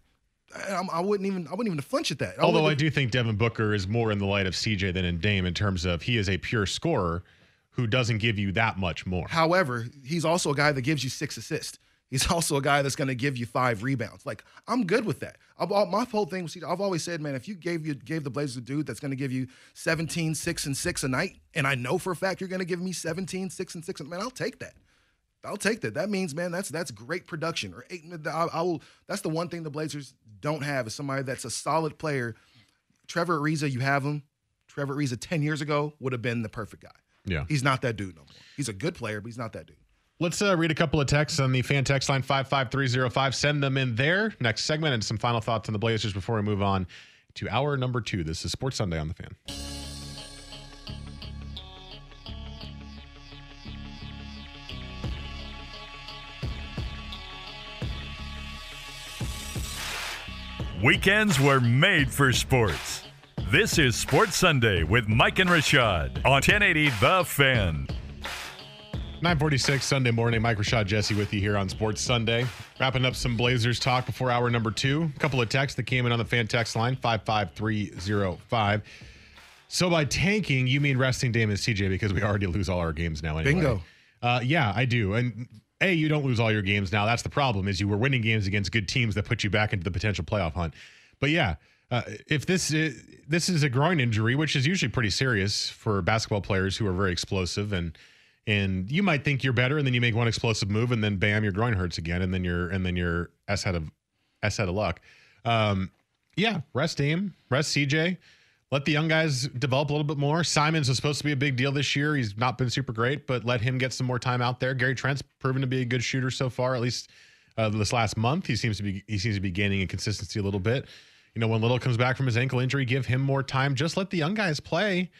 I, wouldn't even, I wouldn't even flinch at that. Although I do think Devin Booker is more in the light of CJ than in Dame in terms of he is a pure scorer who doesn't give you that much more. However, he's also a guy that gives you six assists. He's <laughs> also a guy that's going to give you five rebounds. Like I'm good with that. I've, my whole thing was I've always said, man, if you gave you gave the Blazers a dude that's going to give you 17, 6, and 6 a night, and I know for a fact you're going to give me 17, 6, and 6, man, I'll take that. I'll take that. That means, man, that's that's great production. Or eight, I, I will. That's the one thing the Blazers don't have is somebody that's a solid player. Trevor Ariza, you have him. Trevor Ariza ten years ago would have been the perfect guy. Yeah. He's not that dude no more. He's a good player, but he's not that dude. Let's uh, read a couple of texts on the fan text line 55305. Send them in there. Next segment and some final thoughts on the Blazers before we move on to hour number two. This is Sports Sunday on the fan. Weekends were made for sports. This is Sports Sunday with Mike and Rashad on 1080 The Fan. 946 Sunday morning. Mike Rashad Jesse with you here on Sports Sunday. Wrapping up some Blazers talk before hour number two. A couple of texts that came in on the fan text line 55305. So by tanking, you mean resting Dame and CJ because we already lose all our games now anyway. Bingo. Uh, yeah, I do. And A, you don't lose all your games now. That's the problem is you were winning games against good teams that put you back into the potential playoff hunt. But yeah, uh, if this is, this is a groin injury, which is usually pretty serious for basketball players who are very explosive and and you might think you're better and then you make one explosive move and then bam your groin hurts again and then you're and then you're s head of s head of luck. Um yeah rest Dame rest CJ let the young guys develop a little bit more. Simons was supposed to be a big deal this year. He's not been super great but let him get some more time out there. Gary Trent's proven to be a good shooter so far at least uh, this last month. He seems to be he seems to be gaining in consistency a little bit. You know when Little comes back from his ankle injury give him more time. Just let the young guys play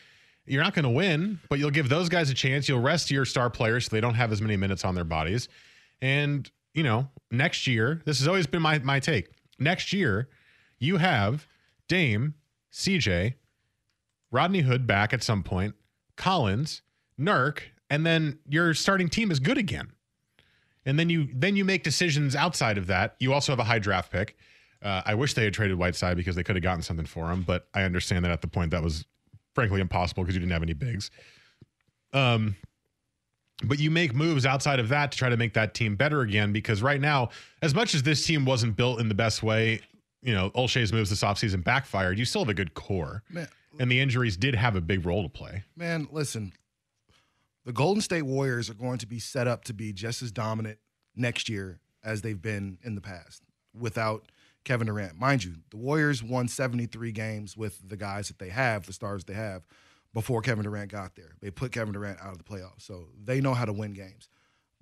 you're not going to win, but you'll give those guys a chance. You'll rest your star players so they don't have as many minutes on their bodies. And, you know, next year, this has always been my, my take. Next year, you have Dame, CJ, Rodney Hood back at some point, Collins, Nurk, and then your starting team is good again. And then you then you make decisions outside of that. You also have a high draft pick. Uh, I wish they had traded Whiteside because they could have gotten something for him, but I understand that at the point that was frankly impossible because you didn't have any bigs. Um, but you make moves outside of that to try to make that team better again because right now, as much as this team wasn't built in the best way, you know, Olshey's moves this offseason backfired. You still have a good core. Man, and the injuries did have a big role to play. Man, listen, the Golden State Warriors are going to be set up to be just as dominant next year as they've been in the past without Kevin Durant. Mind you, the Warriors won 73 games with the guys that they have, the stars they have, before Kevin Durant got there. They put Kevin Durant out of the playoffs. So they know how to win games.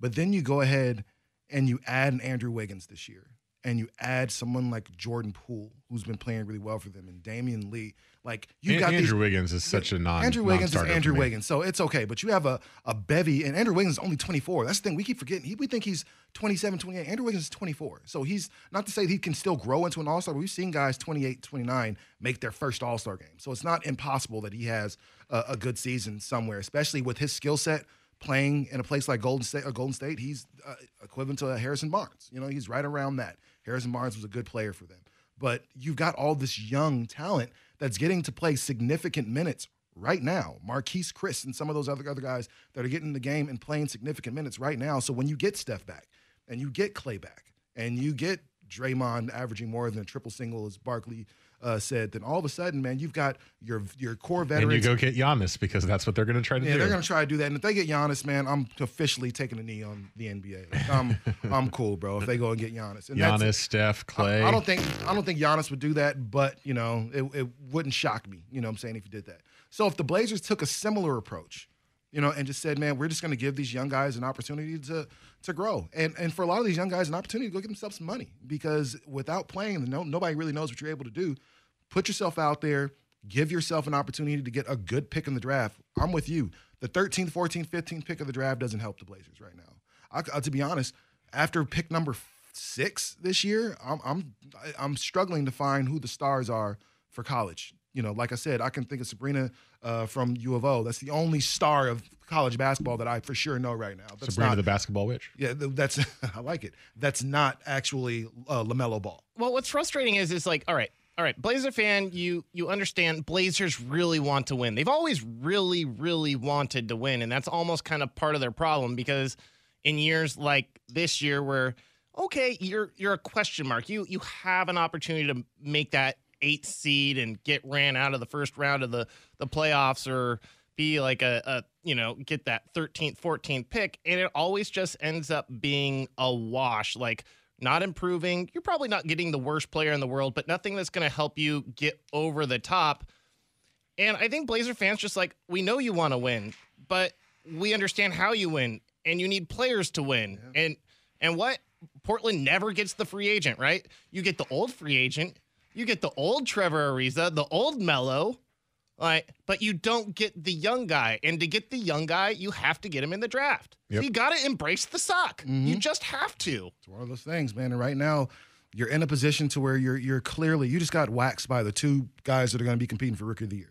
But then you go ahead and you add an Andrew Wiggins this year. And you add someone like Jordan Poole, who's been playing really well for them, and Damion Lee. Like you got Andrew these, Wiggins is such a non. Andrew Wiggins is Andrew. Wiggins, so it's okay. But you have a, a bevy, and Andrew Wiggins is only 24. That's the thing. We keep forgetting. He, we think he's 27, 28. Andrew Wiggins is 24. So he's not to say he can still grow into an all star, we've seen guys 28, 29 make their first all star game. So it's not impossible that he has a, a good season somewhere, especially with his skill set playing in a place like Golden State. Or Golden State, he's uh, equivalent to Harrison Barnes. You know, he's right around that. Harrison Barnes was a good player for them. But you've got all this young talent that's getting to play significant minutes right now. Marquese Chriss and some of those other other guys that are getting in the game and playing significant minutes right now. So when you get Steph back and you get Clay back and you get Draymond averaging more than a triple single, as Barkley uh, said, then all of a sudden, man, you've got your your core veterans. And you go get Giannis because that's what they're going to try to do. Yeah, do. they're gonna try to do that. And if they get Giannis, man, I'm officially taking a knee on the NBA. Like, I'm <laughs> I'm cool, bro. If they go and get Giannis, and that's- Giannis, Steph, Clay. I, I don't think I don't think Giannis would do that, but you know, it, it wouldn't shock me. You know, what I'm saying if he did that. So if the Blazers took a similar approach, you know, and just said, man, we're just going to give these young guys an opportunity to to grow, and and for a lot of these young guys, an opportunity to go get themselves some money because without playing, no nobody really knows what you're able to do. Put yourself out there. Give yourself an opportunity to get a good pick in the draft. I'm with you. The 13th, 14th, 15th pick of the draft doesn't help the Blazers right now. I, I- uh, to be honest, after pick number six this year, I'm I'm I'm struggling to find who the stars are for college. You know, like I said, I can think of Sabrina uh, from U of O. That's the only star of college basketball that I for sure know right now. That's Sabrina not, the basketball witch. yeah, that's <laughs> I like it. That's not actually uh, LaMelo Ball. Well, what's frustrating is it's like, all right, all right, Blazer fan, you you understand Blazers really want to win. They've always really, really wanted to win, and that's almost kind of part of their problem because in years like this year where okay, you're you're a question mark. You you have an opportunity to make that eighth seed and get ran out of the first round of the the playoffs or be like a, a you know, get that 13th, 14th pick, and it always just ends up being a wash. Like, not improving. You're probably not getting the worst player in the world, but nothing that's going to help you get over the top. And I think Blazer fans just like, we know you want to win, but we understand how you win, and you need players to win. Yeah. And and what Portland never gets the free agent, right? You get the old free agent, you get the old Trevor Ariza, the old Melo, like, but you don't get the young guy. And to get the young guy, you have to get him in the draft. Yep. So you got to embrace the suck. Mm-hmm. You just have to. It's one of those things, man. And right now, you're in a position to where you're you're clearly you just got waxed by the two guys that are going to be competing for rookie of the year.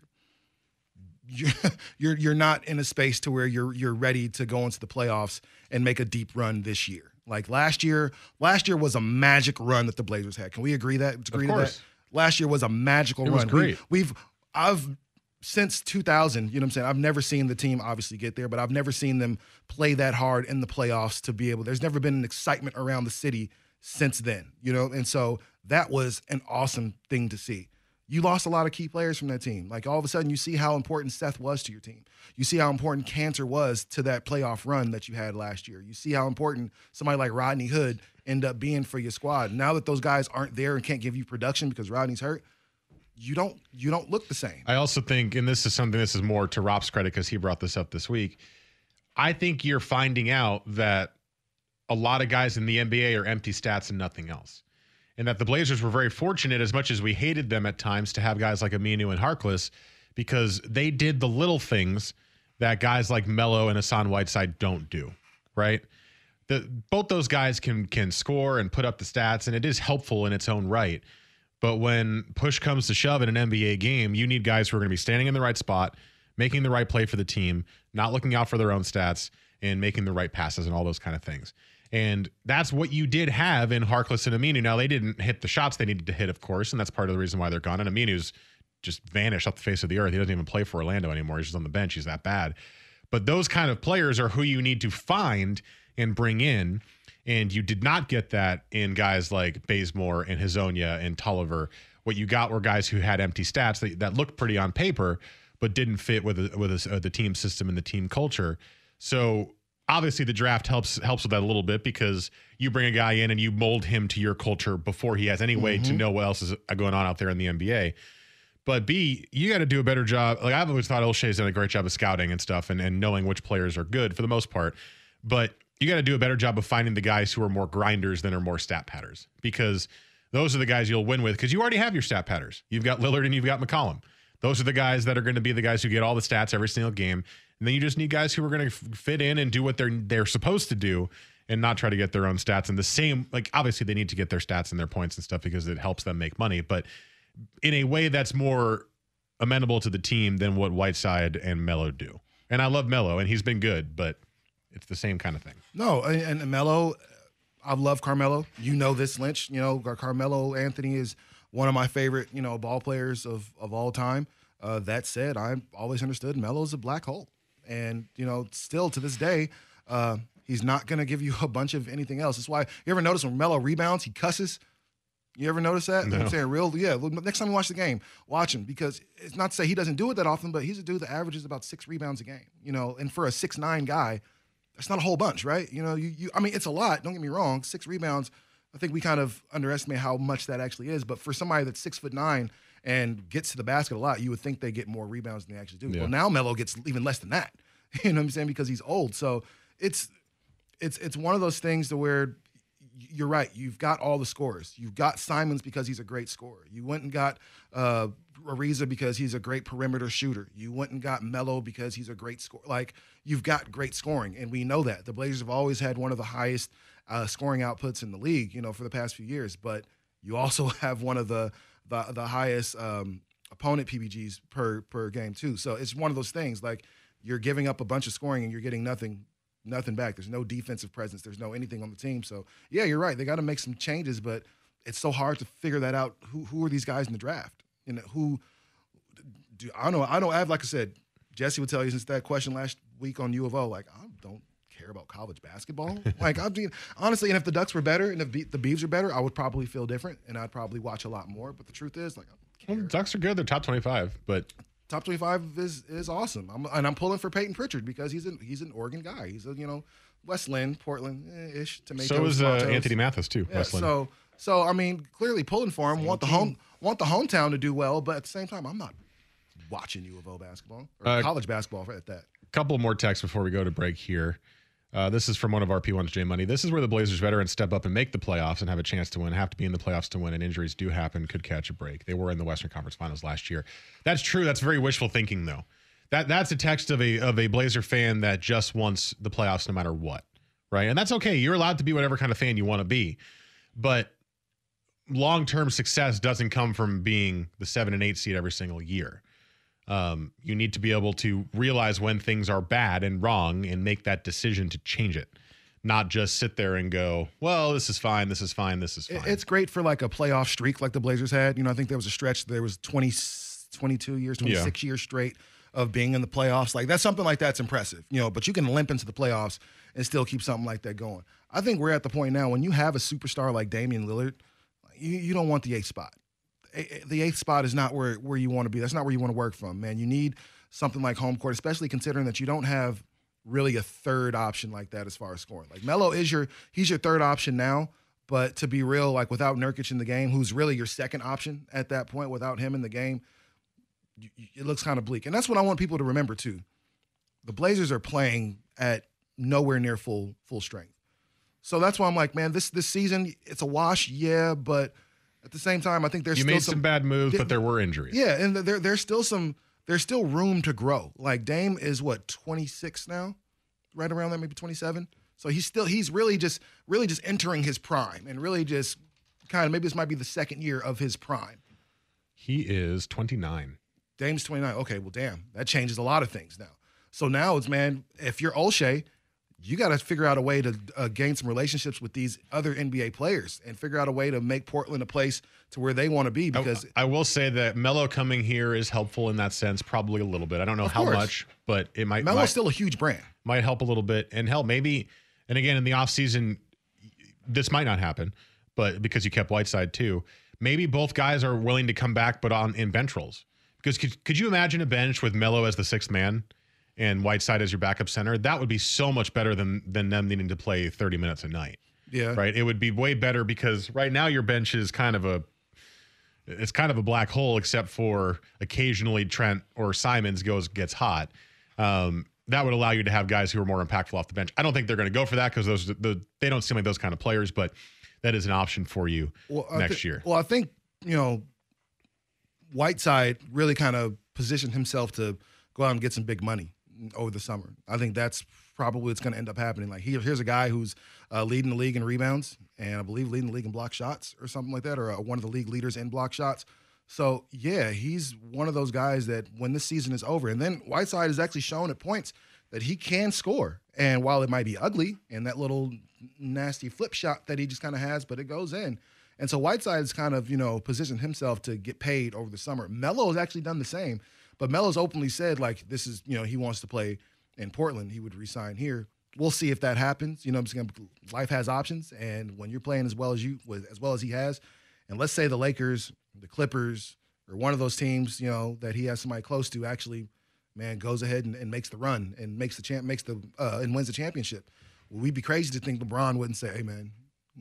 <laughs> You're you're not in a space to where you're you're ready to go into the playoffs and make a deep run this year. Like last year, last year was a magic run that the Blazers had. Can we agree that? Agree of course. That? Last year was a magical it run. great. We, we've I've since 2000, you know what I'm saying? I've never seen the team obviously get there, but I've never seen them play that hard in the playoffs to be able. There's never been an excitement around the city since then, you know? And so that was an awesome thing to see. You lost a lot of key players from that team. Like all of a sudden, you see how important Seth was to your team. You see how important Kanter was to that playoff run that you had last year. You see how important somebody like Rodney Hood end up being for your squad. Now that those guys aren't there and can't give you production because Rodney's hurt, you don't you don't look the same. I also think, and this is something this is more to Rob's credit because he brought this up this week. I think you're finding out that a lot of guys in the NBA are empty stats and nothing else. And that the Blazers were very fortunate, as much as we hated them at times, to have guys like Aminu and Harkless because they did the little things that guys like Melo and Hassan Whiteside don't do, right? The, both those guys can can score and put up the stats, and it is helpful in its own right. But when push comes to shove in an NBA game, you need guys who are going to be standing in the right spot, making the right play for the team, not looking out for their own stats, and making the right passes and all those kind of things. And that's what you did have in Harkless and Aminu. Now, they didn't hit the shots they needed to hit, of course, and that's part of the reason why they're gone. And Aminu's just vanished off the face of the earth. He doesn't even play for Orlando anymore. He's just on the bench. He's that bad. But those kind of players are who you need to find and bring in and you did not get that in guys like Bazemore and Hezonja and Tolliver. What you got were guys who had empty stats that, that looked pretty on paper, but didn't fit with a, with a, uh, the team system and the team culture. So obviously the draft helps helps with that a little bit because you bring a guy in and you mold him to your culture before he has any way mm-hmm. to know what else is going on out there in the NBA. But B, you got to do a better job. Like I've always thought Olshey's done a great job of scouting and stuff and, and knowing which players are good for the most part. But you got to do a better job of finding the guys who are more grinders than are more stat patters because those are the guys you'll win with because you already have your stat patters. You've got Lillard and you've got McCollum. Those are the guys that are going to be the guys who get all the stats every single game. And then you just need guys who are going to fit in and do what they're they're supposed to do and not try to get their own stats and the same like obviously they need to get their stats and their points and stuff because it helps them make money, but in a way that's more amenable to the team than what Whiteside and Melo do. And I love Melo and he's been good, but it's the same kind of thing. No, and, Melo, I love Carmelo. You know this, Lynch. You know Carmelo Anthony is one of my favorite, you know, ball players of of all time. Uh, that said, I always understood Melo's a black hole, and you know, still to this day, uh, he's not going to give you <laughs> a bunch of anything else. That's why you ever notice when Melo rebounds, he cusses. You ever notice that? No. I'm saying real, yeah. Next time you watch the game, watch him because it's not to say he doesn't do it that often, but he's a dude that averages about six rebounds a game. You know, and for a six nine guy, that's not a whole bunch, right? You know, you, you I mean, it's a lot. Don't get me wrong. Six rebounds. I think we kind of underestimate how much that actually is. But for somebody that's six foot nine and gets to the basket a lot, you would think they get more rebounds than they actually do. Yeah. Well, now Melo gets even less than that. <laughs> You know what I'm saying? Because he's old. So it's it's it's one of those things to where you're right. You've got all the scores. You've got Simons because he's a great scorer. You went and got uh, Ariza because he's a great perimeter shooter. You went and got Melo because he's a great scorer. Like you've got great scoring, and we know that the Blazers have always had one of the highest uh, scoring outputs in the league. You know, for the past few years, but you also <laughs> have one of the the, the highest um, opponent PBGs per per game too. So it's one of those things like you're giving up a bunch of scoring and you're getting nothing nothing back. There's no defensive presence. There's no anything on the team. So yeah, you're right. They got to make some changes, but it's so hard to figure that out. Who who are these guys in the draft? Know who? Do I don't know? I know. I have like I said, Jesse would tell you since that question last week on U of O. Like I don't care about college basketball. <laughs> like I mean, honestly, and if the Ducks were better and if the Beavs are better, I would probably feel different and I'd probably watch a lot more. But the truth is, like, well, the Ducks are good. They're top twenty-five, but top 25 is is awesome. I'm, and I'm pulling for Payton Pritchard because he's an he's an Oregon guy. He's a you know West Linn, Portland eh, ish. Tomatoes. So is uh. Anthony Mathis too. Yeah, West Linn. so so I mean, clearly pulling for him. Want the home want the hometown to do well, but at the same time, I'm not watching U of O basketball or Uh, college basketball at that. couple more texts before we go to break here. Uh, this is from one of our P1's J Money. This is where the Blazers veterans step up and make the playoffs and have a chance to win. Have to be in the playoffs to win, and injuries do happen. Could catch a break. They were in the Western Conference Finals last year. That's true. That's very wishful thinking, though. That that's a text of a of a Blazer fan that just wants the playoffs no matter what, right? And that's okay. You're allowed to be whatever kind of fan you want to be, but long term success doesn't come from being the seven and eight seed every single year. Um, you need to be able to realize when things are bad and wrong and make that decision to change it, not just sit there and go, well, this is fine, this is fine, this is fine. It's great for like a playoff streak like the Blazers had. You know, I think there was a stretch, there was 20, 22 years, 26 years straight of being in the playoffs. Like that's something like that's impressive, you know, but you can limp into the playoffs and still keep something like that going. I think we're at the point now when you have a superstar like Damian Lillard, you, you don't want the eighth spot. The eighth spot is not where, where you want to be. That's not where you want to work from, man. You need something like home court, especially considering that you don't have really a third option like that as far as scoring. Like Melo is your he's your third option now, but to be real, like without Nurkic in the game, who's really your second option at that point, without him in the game, it looks kind of bleak. And that's what I want people to remember too. The Blazers are playing at nowhere near full full strength. So that's why I'm like, man, this this season it's a wash, yeah, but at the same time, I think there's you still made some, bad moves, but there were injuries. yeah, and there there's still some there's still room to grow. Like Dame is what 26 now, right around that, maybe 27. So he's still he's really just really just entering his prime and really just kind of maybe this might be the second year of his prime. He is 29. Dame's 29. Okay, well, damn, that changes a lot of things now. So now it's man, if you're Olshey, you got to figure out a way to uh, gain some relationships with these other NBA players and figure out a way to make Portland a place to where they want to be. Because I, I will say that Melo coming here is helpful in that sense, probably a little bit. I don't know how course. much, but it might Melo's might, still a huge brand. might help a little bit. And hell, maybe, and again, in the offseason, this might not happen, but because you kept Whiteside too, maybe both guys are willing to come back, but on in bench roles. Because could, could you imagine a bench with Melo as the sixth man and Whiteside as your backup center? That would be so much better than than them needing to play 30 minutes a night. Yeah. Right. It would be way better because right now your bench is kind of a it's kind of a black hole except for occasionally Trent or Simons goes gets hot. Um, that would allow you to have guys who are more impactful off the bench. I don't think they're going to go for that because those the they don't seem like those kind of players, but that is an option for you well, next thi- year. Well, I think you know, Whiteside really kind of positioned himself to go out and get some big money over the summer. I think that's probably what's going to end up happening. Like here, here's a guy who's uh, leading the league in rebounds, and I believe leading the league in block shots or something like that, or uh, one of the league leaders in block shots. So yeah, he's one of those guys that when this season is over, and then Whiteside has actually shown at points that he can score. And while it might be ugly and that little nasty flip shot that he just kind of has, but it goes in. And so Whiteside Whiteside's kind of, you know, positioned himself to get paid over the summer. Melo has actually done the same, but Melo's openly said, like, this is, you know, he wants to play in Portland. He would resign here. We'll see if that happens. You know, I'm just life has options. And when you're playing as well as you, as well as he has, and let's say the Lakers, the Clippers, or one of those teams, you know, that he has somebody close to actually, man, goes ahead and, and makes the run and makes the champ, makes the, uh, and wins the championship. Well, we'd be crazy to think LeBron wouldn't say, hey, man,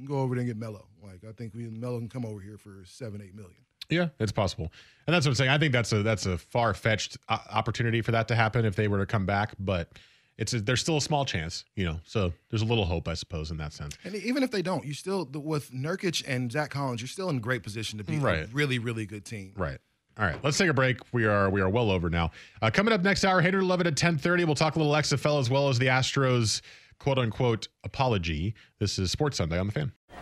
go over there and get Melo. Like, I think we, Melo can come over here for seven, eight million. Yeah, it's possible, and that's what I'm saying. I think that's a that's a far fetched uh, opportunity for that to happen if they were to come back, but it's a, there's still a small chance, you know. So there's a little hope, I suppose, in that sense. And even if they don't, you still, with Nurkic and Zach Collins, you're still in great position to be a really, really good team. Right. All right, let's take a break. We are we are well over now. Uh, coming up next hour, Hater Love it at ten thirty. We'll talk a little XFL as well as the Astros quote unquote apology. This is Sports Sunday on the Fan.